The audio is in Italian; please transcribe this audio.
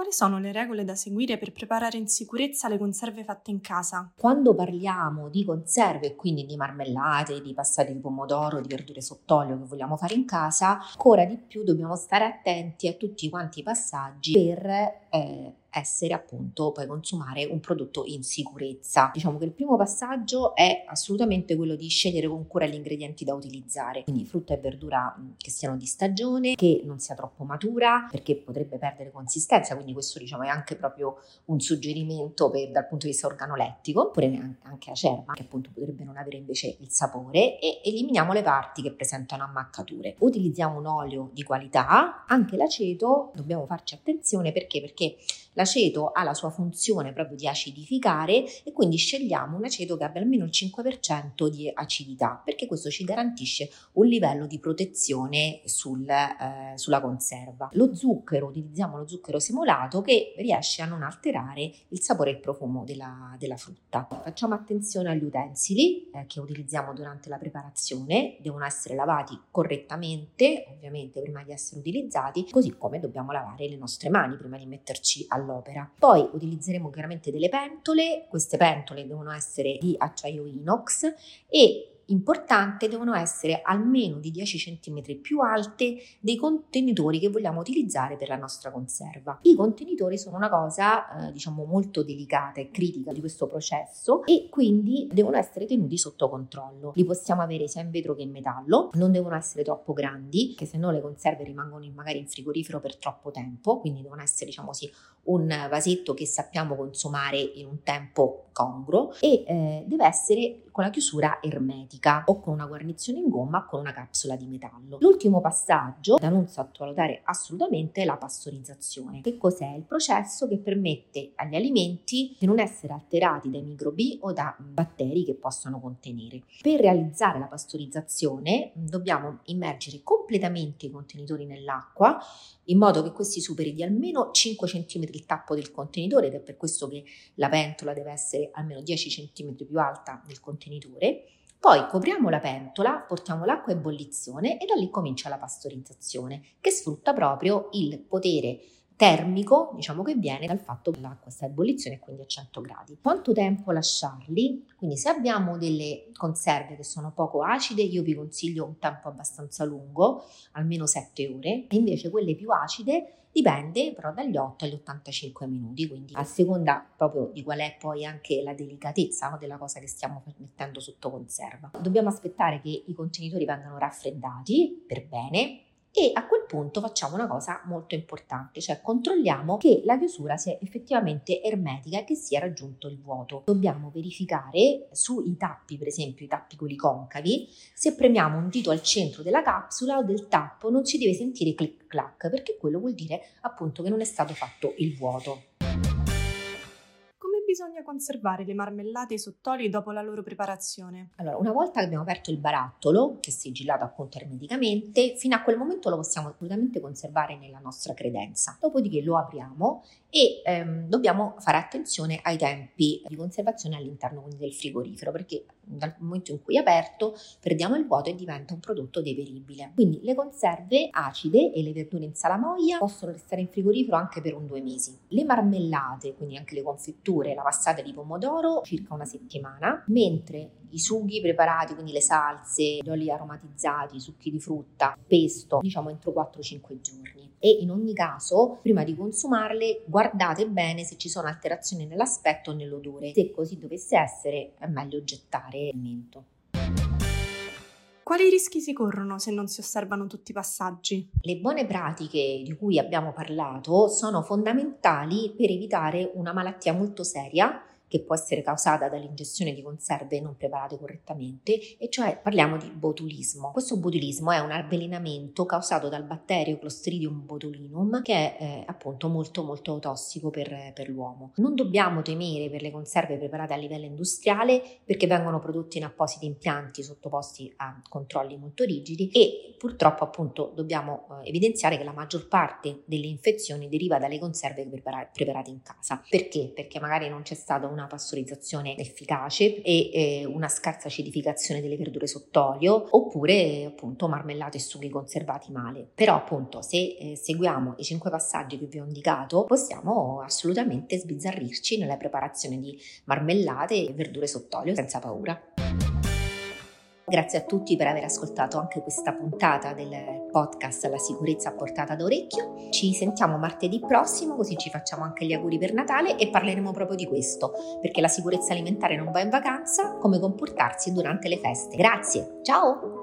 quali sono le regole da seguire per preparare in sicurezza le conserve fatte in casa? Quando parliamo di conserve, quindi di marmellate, di passati di pomodoro, di verdure sott'olio che vogliamo fare in casa, ancora di più dobbiamo stare attenti a tutti quanti i passaggi per eh, essere appunto poi consumare un prodotto in sicurezza. Diciamo che il primo passaggio è assolutamente quello di scegliere con cura gli ingredienti da utilizzare, quindi frutta e verdura che siano di stagione, che non sia troppo matura perché potrebbe perdere consistenza, quindi questo diciamo è anche proprio un suggerimento per, dal punto di vista organolettico, oppure anche acerba che appunto potrebbe non avere invece il sapore e eliminiamo le parti che presentano ammaccature. Utilizziamo un olio di qualità, anche l'aceto dobbiamo farci attenzione perché perché L'aceto ha la sua funzione proprio di acidificare e quindi scegliamo un aceto che abbia almeno il 5% di acidità perché questo ci garantisce un livello di protezione sul, eh, sulla conserva. Lo zucchero, utilizziamo lo zucchero simulato che riesce a non alterare il sapore e il profumo della, della frutta. Facciamo attenzione agli utensili eh, che utilizziamo durante la preparazione, devono essere lavati correttamente, ovviamente prima di essere utilizzati, così come dobbiamo lavare le nostre mani prima di metterci all'olio all'opera. Poi utilizzeremo chiaramente delle pentole, queste pentole devono essere di acciaio inox e importante devono essere almeno di 10 cm più alte dei contenitori che vogliamo utilizzare per la nostra conserva. I contenitori sono una cosa eh, diciamo molto delicata e critica di questo processo e quindi devono essere tenuti sotto controllo. Li possiamo avere sia in vetro che in metallo, non devono essere troppo grandi, che se no le conserve rimangono magari in frigorifero per troppo tempo, quindi devono essere diciamo così un vasetto che sappiamo consumare in un tempo congruo e eh, deve essere con la chiusura ermetica o con una guarnizione in gomma o con una capsula di metallo. L'ultimo passaggio da non sottovalutare assolutamente è la pastorizzazione. Che cos'è? Il processo che permette agli alimenti di non essere alterati dai microbi o da batteri che possono contenere. Per realizzare la pastorizzazione dobbiamo immergere completamente i contenitori nell'acqua in modo che questi superi di almeno 5 cm il tappo del contenitore ed è per questo che la pentola deve essere almeno 10 cm più alta del contenitore. Poi copriamo la pentola, portiamo l'acqua in ebollizione e da lì comincia la pastorizzazione che sfrutta proprio il potere termico, diciamo che viene dal fatto che l'acqua sta a ebollizione quindi a 100 gradi. Quanto tempo lasciarli? Quindi se abbiamo delle conserve che sono poco acide, io vi consiglio un tempo abbastanza lungo, almeno 7 ore, e invece quelle più acide dipende però dagli 8 agli 85 minuti, quindi a seconda proprio di qual è poi anche la delicatezza no, della cosa che stiamo mettendo sotto conserva. Dobbiamo aspettare che i contenitori vengano raffreddati per bene e a quel punto facciamo una cosa molto importante, cioè controlliamo che la chiusura sia effettivamente ermetica e che sia raggiunto il vuoto. Dobbiamo verificare sui tappi, per esempio i tappi quelli concavi, se premiamo un dito al centro della capsula o del tappo non si deve sentire clic clac, perché quello vuol dire appunto che non è stato fatto il vuoto bisogna conservare le marmellate sott'olio dopo la loro preparazione? Allora, una volta che abbiamo aperto il barattolo, che è sigillato appunto ermeticamente, fino a quel momento lo possiamo assolutamente conservare nella nostra credenza. Dopodiché lo apriamo e ehm, dobbiamo fare attenzione ai tempi di conservazione all'interno del frigorifero, perché dal momento in cui è aperto perdiamo il vuoto e diventa un prodotto deperibile. Quindi le conserve acide e le verdure in salamoia possono restare in frigorifero anche per un due mesi. Le marmellate, quindi anche le confetture, la passata di pomodoro, circa una settimana, mentre i sughi preparati, quindi le salse, gli oli aromatizzati, i succhi di frutta, pesto, diciamo entro 4-5 giorni. E in ogni caso, prima di consumarle, guardate bene se ci sono alterazioni nell'aspetto o nell'odore. Se così dovesse essere, è meglio gettare l'alimento. Quali rischi si corrono se non si osservano tutti i passaggi? Le buone pratiche di cui abbiamo parlato sono fondamentali per evitare una malattia molto seria che può essere causata dall'ingestione di conserve non preparate correttamente, e cioè parliamo di botulismo. Questo botulismo è un avvelenamento causato dal batterio Clostridium botulinum che è eh, appunto molto molto tossico per, per l'uomo. Non dobbiamo temere per le conserve preparate a livello industriale perché vengono prodotte in appositi impianti sottoposti a controlli molto rigidi e purtroppo appunto dobbiamo eh, evidenziare che la maggior parte delle infezioni deriva dalle conserve preparate in casa. Perché? Perché magari non c'è stata una pastorizzazione efficace e eh, una scarsa acidificazione delle verdure sott'olio oppure appunto marmellate e sughi conservati male. Però appunto se eh, seguiamo i cinque passaggi che vi ho indicato possiamo assolutamente sbizzarrirci nella preparazione di marmellate e verdure sott'olio senza paura. Grazie a tutti per aver ascoltato anche questa puntata del podcast La sicurezza a portata d'orecchio. Ci sentiamo martedì prossimo, così ci facciamo anche gli auguri per Natale e parleremo proprio di questo, perché la sicurezza alimentare non va in vacanza, come comportarsi durante le feste. Grazie, ciao!